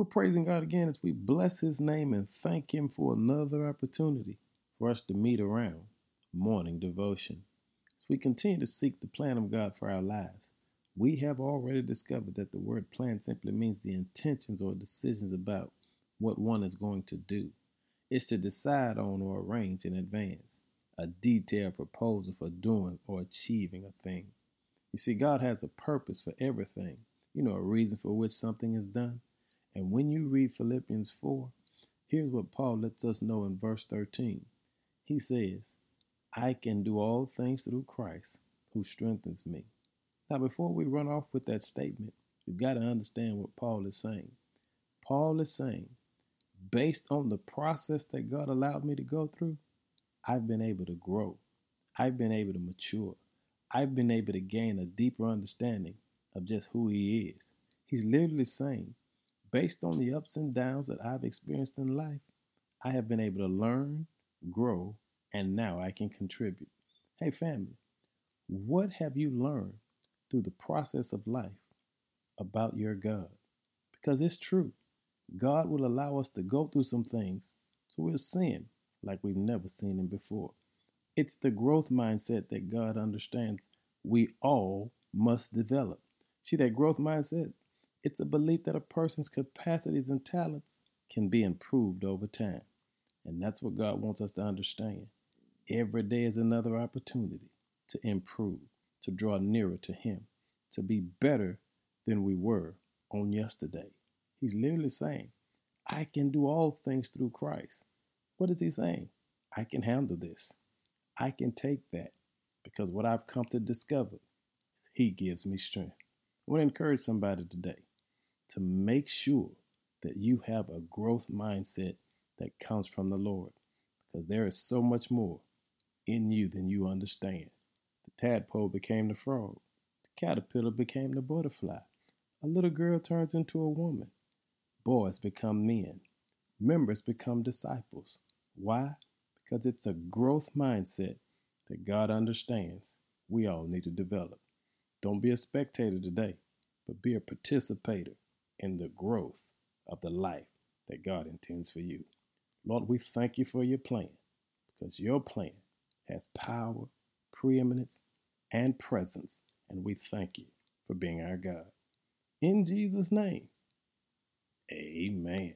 We're praising God again as we bless His name and thank Him for another opportunity for us to meet around morning devotion. As we continue to seek the plan of God for our lives, we have already discovered that the word plan simply means the intentions or decisions about what one is going to do. It's to decide on or arrange in advance a detailed proposal for doing or achieving a thing. You see, God has a purpose for everything, you know, a reason for which something is done. And when you read Philippians 4, here's what Paul lets us know in verse 13. He says, I can do all things through Christ who strengthens me. Now, before we run off with that statement, you've got to understand what Paul is saying. Paul is saying, based on the process that God allowed me to go through, I've been able to grow. I've been able to mature. I've been able to gain a deeper understanding of just who He is. He's literally saying, based on the ups and downs that I've experienced in life, I have been able to learn, grow, and now I can contribute. Hey, family, what have you learned through the process of life about your God. Because it's true. God will allow us to go through some things so we'll sin like we've never seen Him before. It's the growth mindset that God understands we all must develop. See, that growth mindset, it's a belief that a person's capacities and talents can be improved over time. And that's what God wants us to understand. Every day is another opportunity to improve to draw nearer to Him, to be better than we were on yesterday. He's literally saying, I can do all things through Christ. What is He saying? I can handle this. I can take that because what I've come to discover is He gives me strength. I want to encourage somebody today to make sure that you have a growth mindset that comes from the Lord because there is so much more in you than you understand. The tadpole became the frog. The caterpillar became the butterfly. A little girl turns into a woman. Boys become men. Members become disciples. Why? Because it's a growth mindset that God understands we all need to develop. Don't be a spectator today, but be a participator in the growth of the life that God intends for you. Lord, we thank you for your plan because your plan has power preeminence, and presence. And we thank you for being our God. In Jesus' name, amen.